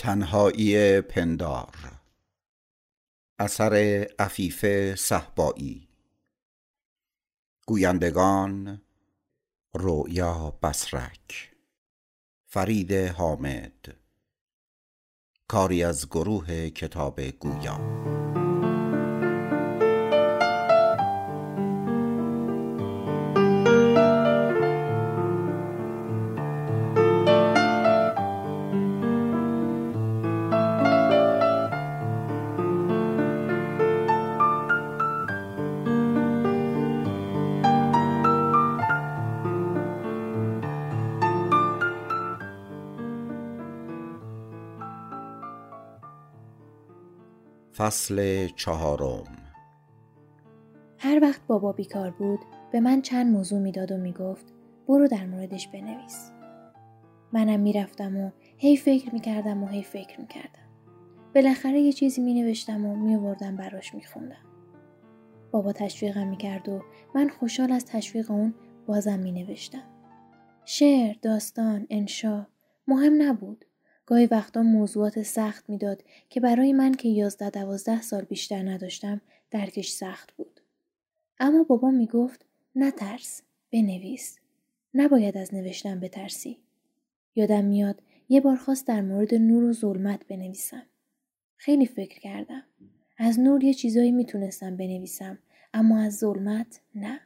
تنهایی پندار. اثر عفیف صهبایی. گویندگان رؤیا بسرک فرید حامد. کاری از گروه کتاب گویا فصل چهارم. هر وقت بابا بیکار بود به من چند موضوع می‌داد و می‌گفت برو در موردش بنویس. منم می‌رفتم و هی فکر می‌کردم و هی فکر می‌کردم. بالاخره یه چیزی مینوشتم و میوردم براش میخوندم. بابا تشویقم می‌کرد و من خوشحال از تشویق اون بازم مینوشتم. شعر، داستان، انشا مهم نبود. گاهی وقتا موضوعات سخت می‌داد که برای من که یازده دوازده سال بیشتر نداشتم درکش سخت بود. اما بابا می‌گفت نترس بنویس نباید از نوشتن بترسی. یادم میاد یه بار خواست در مورد نور و ظلمت بنویسم. خیلی فکر کردم. از نور یه چیزایی می‌تونستم بنویسم اما از ظلمت نه.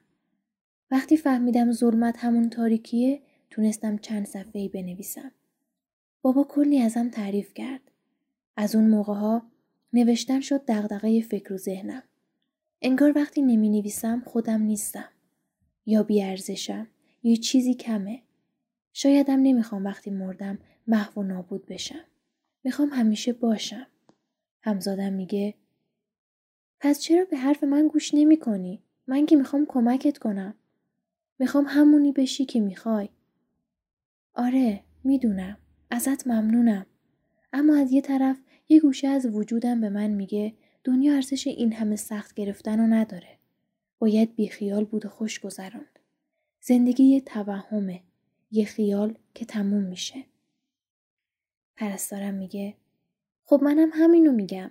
وقتی فهمیدم ظلمت همون تاریکیه تونستم چند صفحه‌ای بنویسم. بابا کلی ازم تعریف کرد. از اون موقع ها نوشتن شد دغدغه فکر و ذهنم. انگار وقتی نمی نویسم خودم نیستم. یا بیارزشم یا چیزی کمه. شایدم نمی‌خوام وقتی مردم محو و نابود بشم. می‌خوام همیشه باشم. همزادم میگه پس چرا به حرف من گوش نمی کنی؟ من که می‌خوام کمکت کنم. می‌خوام همونی بشی که می‌خوای. آره می‌دونم. ازت ممنونم. اما از یه طرف یه گوشه از وجودم به من میگه دنیا ارزش این همه سخت گرفتن رو نداره. باید بیخیال بود و خوش گذراند. زندگی یه توهمه. یه خیال که تموم میشه. پرستارم میگه خب منم همینو میگم.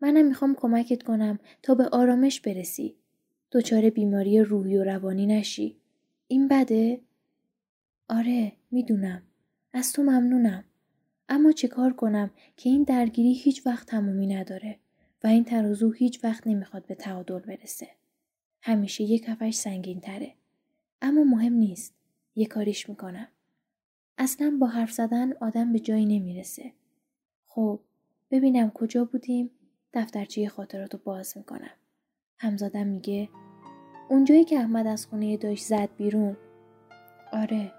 منم می‌خوام کمکت کنم تا به آرامش برسی. دچار بیماری روحی و روانی نشی. این بده؟ آره می‌دونم. از تو ممنونم. اما چه کار کنم که این درگیری هیچ وقت تمومی نداره و این ترازو هیچ وقت نمی‌خواد به تعادل برسه. همیشه یک کفش سنگین تره. اما مهم نیست. یه کاریش می‌کنم. اصلا با حرف زدن آدم به جایی نمی‌رسه. خب ببینم کجا بودیم دفترچه خاطراتو باز می‌کنم. همزادم میگه اونجایی که احمد از خونه داشت زد بیرون. آره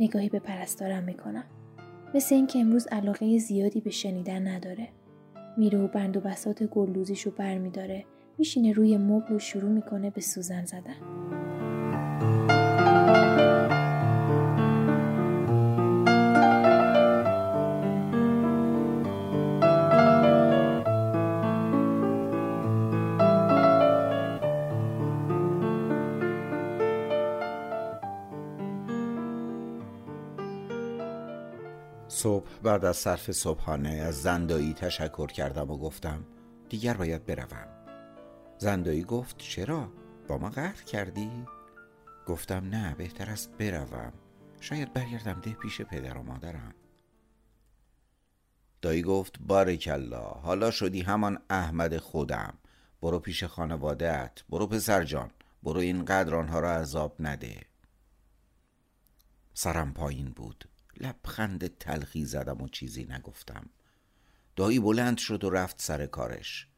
نگاهی به پرستارم می‌کنم. مثل اینکه امروز علاقه زیادی به شنیدن نداره. میره و بند و بسات گلدوزیشو برمیداره میشینه روی مبل و شروع می‌کنه به سوزن زدن. صبح بعد از صرف صبحانه از زندایی تشکر کردم و گفتم دیگر باید بروم. زندایی گفت چرا؟ با ما قهر کردی؟ گفتم نه بهتر است بروم. شاید برگردم ده پیش پدر و مادرم. دایی گفت بارکلا حالا شدی همان احمد خودم. برو پیش خانوادهت برو پسر جان برو اینقدر آنها را عذاب نده. سرم پایین بود. لبخند تلخی زدم و چیزی نگفتم. دایی بلند شد و رفت سر کارش.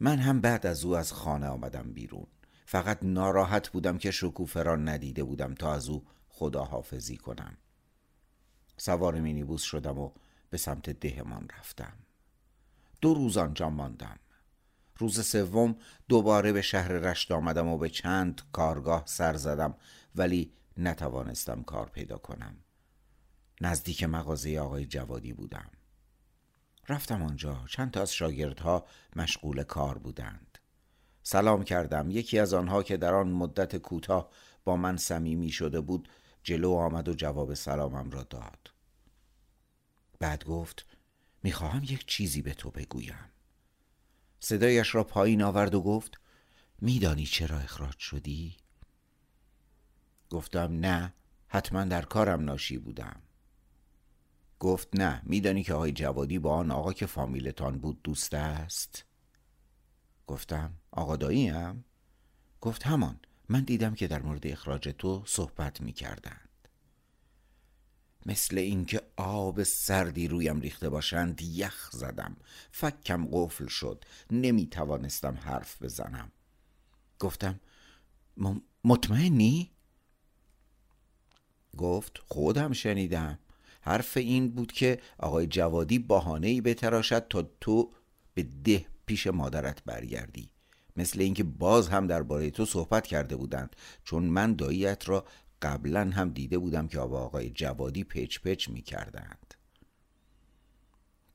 من هم بعد از او از خانه آمدم بیرون. فقط ناراحت بودم که شکوفه را ندیده بودم تا از او خداحافظی کنم. سوار مینیبوس شدم و به سمت دهمان رفتم. دو روز آنجا ماندم. روز سوم دوباره به شهر رشت آمدم و به چند کارگاه سر زدم ولی نتوانستم کار پیدا کنم. نزدیک مغازه آقای جوادی بودم. رفتم آنجا. چند تا از شاگردها مشغول کار بودند. سلام کردم. یکی از آنها که در آن مدت کوتاه با من صمیمی شده بود جلو آمد و جواب سلامم را داد. بعد گفت می‌خواهم یک چیزی به تو بگویم. صدایش را پایین آورد و گفت میدانی چرا اخراج شدی؟ گفتم نه حتما در کارم ناشی بودم. گفت نه میدانی که آقای جوادی با آن آقا که فامیلتان بود دوست است؟ گفتم آقا داییم؟ گفت همان من دیدم که در مورد اخراج تو صحبت می کردند مثل اینکه آب سردی رویم ریخته باشند یخ زدم فکم قفل شد نمی توانستم حرف بزنم گفتم مطمئنی؟ گفت خودم شنیدم حرف این بود که آقای جوادی ای بتراشد تا تو به ده پیش مادرت برگردی. مثل اینکه باز هم درباره تو صحبت کرده بودند چون من داییت را قبلا هم دیده بودم که با آقای جوادی پچ پچ می کردند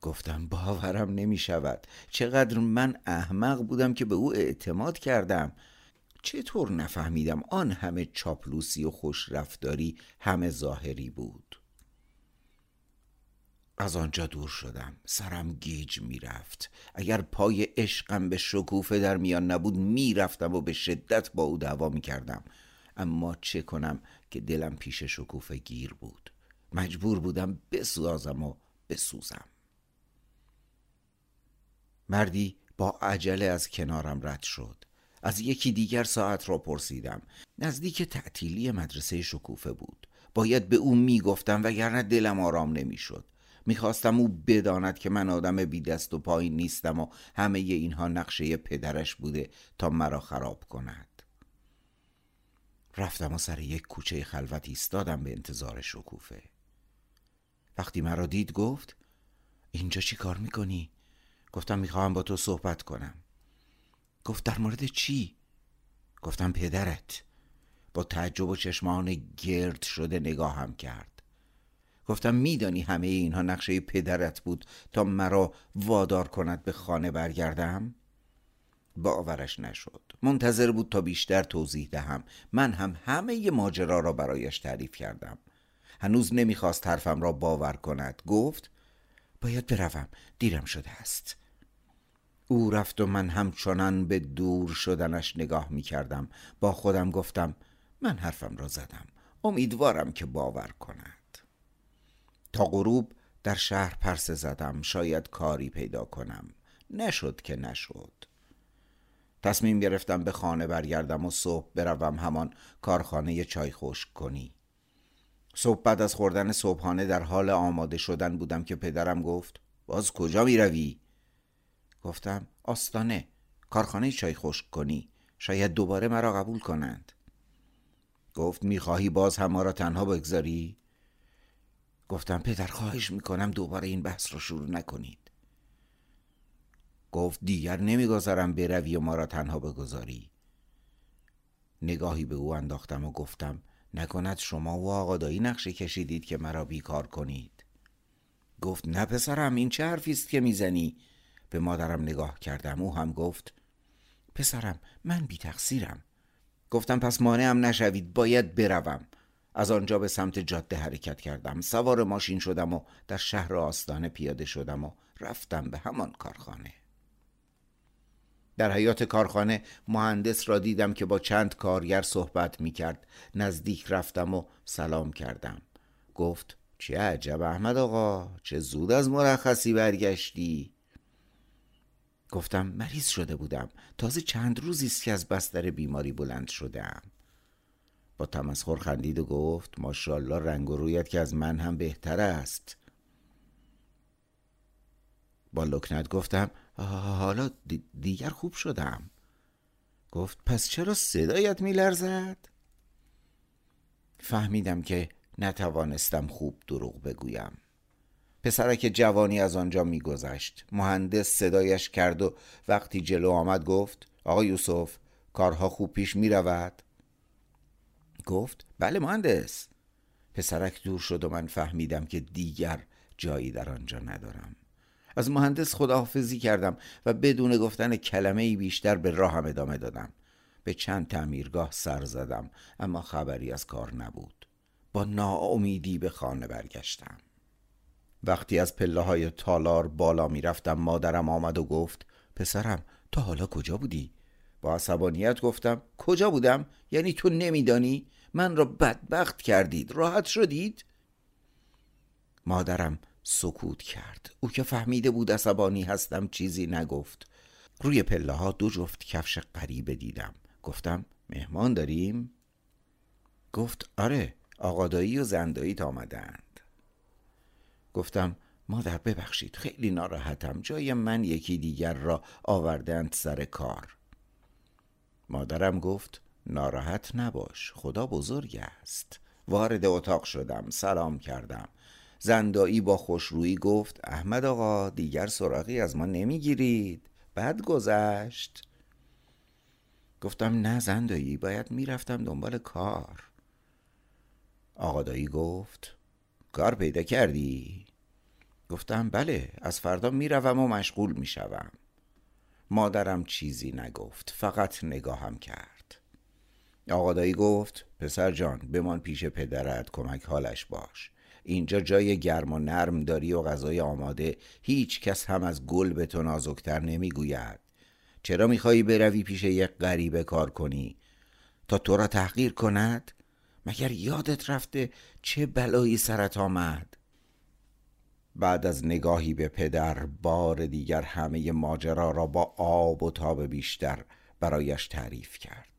گفتم باورم نمی شود چقدر من احمق بودم که به او اعتماد کردم. چطور نفهمیدم؟ آن همه چاپلوسی و خوش رفتاری همه ظاهری بود. از آنجا دور شدم. سرم گیج می‌رفت. اگر پای عشقم به شکوفه در میان نبود می‌رفتم و به شدت با او دعوا می‌کردم. اما چه کنم که دلم پیش شکوفه گیر بود. مجبور بودم بسوزم و بسوزم. مردی با عجله از کنارم رد شد. از یکی دیگر ساعت را پرسیدم. نزدیک تعطیلی مدرسه شکوفه بود. باید به او می‌گفتم وگرنه دلم آرام نمی‌شد. می‌خواستم او بداند که من آدم بی دست و پایین نیستم و همه اینها نقشه پدرش بوده تا مرا خراب کند. رفتم و سر یک کوچه خلوت ایستادم به انتظار شکوفه. وقتی مرا دید گفت اینجا چی کار می‌کنی؟ گفتم می‌خواهم با تو صحبت کنم. گفت در مورد چی؟ گفتم پدرت. با تعجب و چشمان گرد شده نگاهم کرد. گفتم میدانی همه اینها نقشه پدرت بود تا مرا وادار کند به خانه برگردم؟ باورش نشد. منتظر بود تا بیشتر توضیح دهم. من هم همه ماجرا را برایش تعریف کردم. هنوز نمی‌خواست حرفم را باور کند. گفت باید بروم. دیرم شده است. او رفت و من همچنان به دور شدنش نگاه می کردم با خودم گفتم من حرفم را زدم. امیدوارم که باور کند. تا غروب در شهر پرسه زدم شاید کاری پیدا کنم. نشد که نشد. تصمیم گرفتم به خانه برگردم و صبح بروم همان کارخانه چای خشک کنی. صبح بعد از خوردن صبحانه در حال آماده شدن بودم که پدرم گفت باز کجا می روی؟ گفتم آستانه کارخانه چای خشک کنی. شاید دوباره مرا قبول کنند. گفت می‌خواهی باز هم ما را تنها بگذاری؟ گفتم پدر خواهش می‌کنم دوباره این بحث را شروع نکنید. گفت دیگر نمی‌گذارم بروی و ما را تنها بگذاری. نگاهی به او انداختم و گفتم نکند شما و آقادایی نقشه کشیدید که مرا بیکار کنید. گفت نه پسرم این چه حرفی است که می‌زنی؟ به مادرم نگاه کردم او هم گفت پسرم من بی تقصیرم گفتم پس مانعم نشوید باید بروم. از آنجا به سمت جاده حرکت کردم. سوار ماشین شدم و در شهر آستانه پیاده شدم و رفتم به همان کارخانه. در حیات کارخانه مهندس را دیدم که با چند کارگر صحبت می کرد نزدیک رفتم و سلام کردم. گفت چه عجب احمد آقا چه زود از مرخصی برگشتی. گفتم مریض شده بودم. تازه چند روزی است که از بستر بیماری بلند شدم. تمسخر خندید و گفت ماشاءالله رنگ و رویت که از من هم بهتر است با لکنت گفتم حالا دیگر خوب شدم گفت پس چرا صدایت میلرزد؟ فهمیدم که نتوانستم خوب دروغ بگویم پسرک جوانی از آنجا میگذشت مهندس صدایش کرد و وقتی جلو آمد گفت آقا یوسف کارها خوب پیش می رود؟ گفت بله مهندس. پسرک دور شد و من فهمیدم که دیگر جایی در آنجا ندارم. از مهندس خداحافظی کردم و بدون گفتن کلمه ای بیشتر به راهم ادامه دادم. به چند تعمیرگاه سر زدم اما خبری از کار نبود. با ناامیدی به خانه برگشتم. وقتی از پله های تالار بالا می‌رفتم مادرم آمد و گفت پسرم تا حالا کجا بودی؟ با عصبانیت گفتم کجا بودم؟ یعنی تو نمیدانی؟ من را بدبخت کردید راحت شدید؟ مادرم سکوت کرد او که فهمیده بود عصبانی هستم چیزی نگفت روی پله ها دو جفت کفش غریبه دیدم گفتم مهمان داریم؟ گفت آره آقادایی و زندایی آمدند گفتم مادر ببخشید خیلی ناراحتم جای من یکی دیگر را آوردند سر کار مادرم گفت ناراحت نباش خدا بزرگ است. وارد اتاق شدم سلام کردم. زندایی با خوشرویی گفت احمد آقا دیگر سراغی از ما نمی‌گیرید. بعد گذشت. گفتم نه زندایی باید می‌رفتم دنبال کار. آقادایی گفت کار پیدا کردی؟ گفتم بله از فردا می‌روم و مشغول می‌شوم. مادرم چیزی نگفت فقط نگاهم کرد. آقادایی گفت پسر جان بمان پیش پدرت کمک حالش باش. اینجا جای گرم و نرم داری و غذای آماده هیچ کس هم از گل به تو نازکتر نمی‌گوید. چرا میخوایی بروی پیش یک غریبه کار کنی؟ تا تو را تحقیر کند؟ مگر یادت رفته چه بلایی سرت آمد؟ بعد از نگاهی به پدر بار دیگر همه ماجرا را با آب و تاب بیشتر برایش تعریف کرد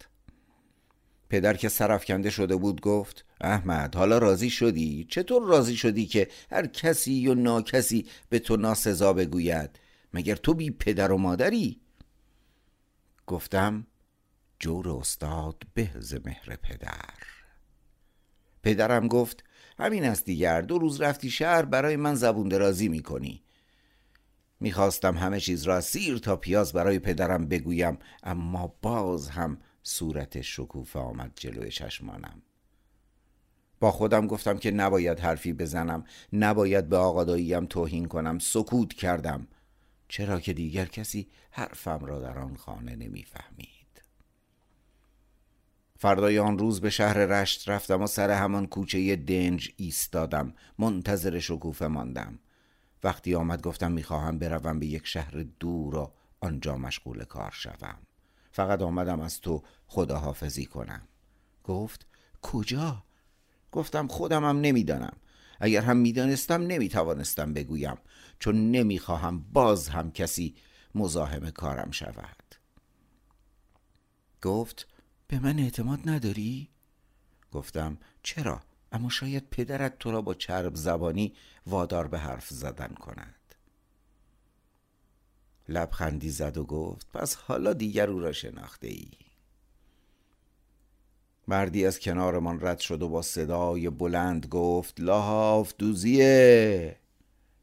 پدر که سرفکنده شده بود گفت احمد حالا راضی شدی؟ چطور راضی شدی که هر کسی و ناکسی به تو ناسزا بگوید؟ مگر تو بی پدر و مادری؟ گفتم جور استاد به مهر پدر پدرم گفت همین است دیگر. دو روز رفتی شهر برای من زبون درازی می‌کنی. می‌خواستم همه چیز را سیر تا پیاز برای پدرم بگویم اما باز هم صورت شکوفه آمد جلوی چشمانم. با خودم گفتم که نباید حرفی بزنم نباید به آقاداییم توهین کنم سکوت کردم. چرا که دیگر کسی حرفم را در آن خانه نمی‌فهمید. فردای آن روز به شهر رشت رفتم و سر همان کوچه دنج ایستادم. منتظر شکوفه ماندم. وقتی آمد گفتم می‌خواهم بروم به یک شهر دور و آنجا مشغول کار شوم. فقط آمدم از تو خداحافظی کنم. گفت کجا؟ گفتم خودمم نمی‌دانم. اگر هم می‌دانستم نمی‌توانستم بگویم. چون نمی‌خواهم باز هم کسی مزاحم کارم شود. گفت به من اعتماد نداری؟ گفتم چرا؟ اما شاید پدرت تو را با چرب زبانی وادار به حرف زدن کند لبخندی زد و گفت پس حالا دیگر او را شناخته ای مردی از کنارمان رد شد و با صدای بلند گفت لاحاف دوزیه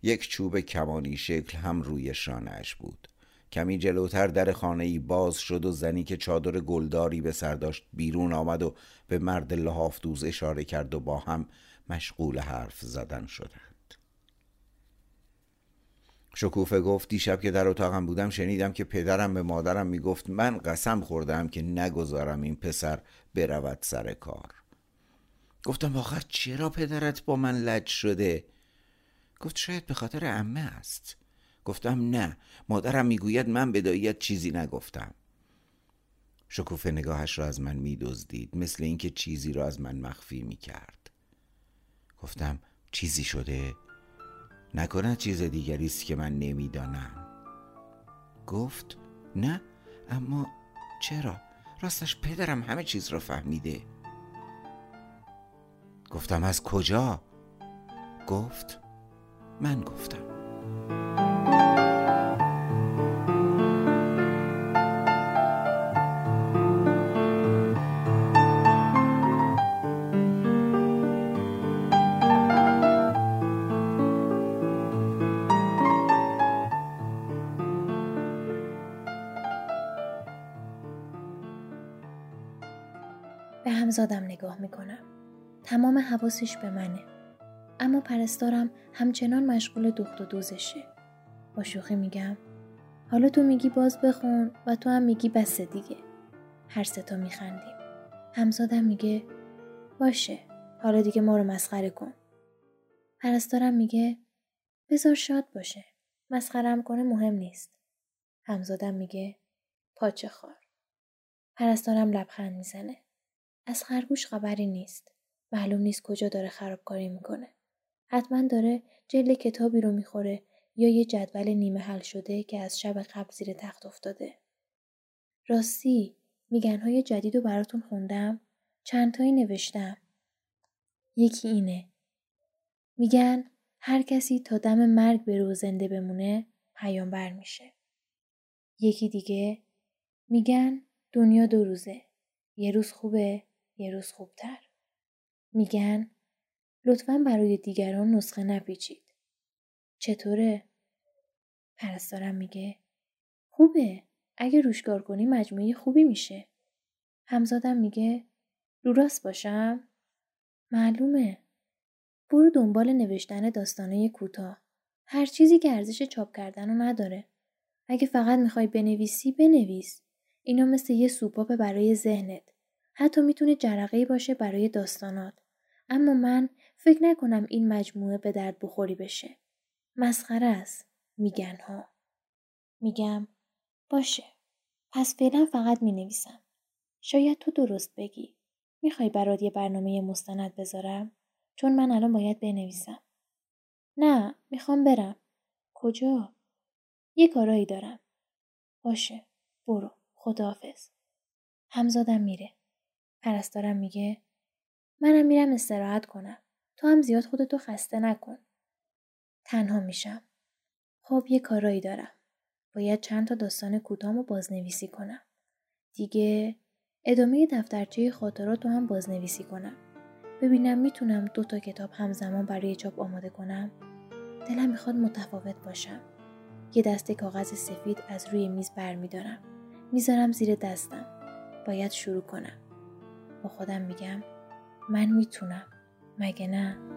یک چوب کمانی شکل هم روی شانهش بود کمی جلوتر در خانه ای باز شد و زنی که چادر گلداری به سر داشت بیرون آمد و به مرد لحاف دوز اشاره کرد و با هم مشغول حرف زدن شدند. شکوفه گفت دیشب که در اتاقم بودم شنیدم که پدرم به مادرم می‌گفت من قسم خوردم که نگذارم این پسر برود سر کار. گفتم واقعا چرا پدرت با من لج شده؟ گفت شاید به خاطر امه است. گفتم نه. مادرم می‌گوید من به داییت چیزی نگفتم. شکوفه نگاهش را از من میدزدید مثل اینکه چیزی را از من مخفی می‌کرد. گفتم چیزی شده؟ نکند چیز دیگری است که من نمی‌دانم. گفت نه اما چرا؟ راستش پدرم همه چیز را فهمیده. گفتم از کجا؟ گفت من گفتم. همزادم نگاه می‌کنم. تمام حواسش به منه. اما پرستارم همچنان مشغول دخت و دوزشه. با شوخی میگم حالا تو میگی باز بخون و تو هم میگی بس دیگه. هر ستا میخندیم. همزادم میگه باشه حالا دیگه ما رو مسخره کن. پرستارم میگه بذار شاد باشه. مسخرم کنه مهم نیست. همزادم میگه پاچه خار. پرستارم لبخند می‌زنه. از خرگوش خبری نیست. معلوم نیست کجا داره خرابکاری می‌کنه. حتما داره جلد کتابی رو می‌خوره یا یه جدول نیمه حل شده که از شب قبل زیر تخت افتاده. راستی میگنهای جدید رو براتون خوندم چند تایی نوشتم. یکی اینه. میگن هر کسی تا دم مرگ به زنده بمونه پیامبر میشه. یکی دیگه میگن دنیا دو روزه. یه روز خوبه یه روز خوبتر. میگن لطفا برای دیگران نسخه نپیچید. چطوره؟ پرستارم میگه خوبه. اگه روشگار کنی مجموعه خوبی میشه. همزادم میگه رو راست باشم؟ معلومه. برو دنبال نوشتن داستانه کوتاه. هر چیزی که ارزش چاپ کردن رو نداره. اگه فقط می‌خوای بنویسی بنویس. اینا مثل یه سوپاپ برای ذهنت. حتی می‌تونه جرقه باشه برای داستانات. اما من فکر نکنم این مجموعه به درد بخوری بشه. مسخره است. میگن ها. میگم باشه. پس فعلا فقط می نویسم. شاید تو درست بگی. می‌خوای برات یه برنامه مستند بذارم؟ چون من الان باید بنویسم. نه می‌خوام برم. کجا؟ یه کارایی دارم. باشه. برو. خداحافظ. همزادم میره. پرستارم میگه منم میرم استراحت کنم. تو هم زیاد خودتو خسته نکن. تنها میشم. خب یه کارایی دارم. باید چند تا داستان کوتاه بازنویسی کنم. دیگه ادامه دفترچه خاطرات رو هم بازنویسی کنم. ببینم می‌تونم دو تا کتاب همزمان برای چاپ آماده کنم. دلم می‌خواد متفاوت باشم. یه دسته کاغذ سفید از روی میز برمیدارم. می‌ذارم زیر دستم. باید شروع کنم. با خودم میگم من می‌تونم. مگه نه؟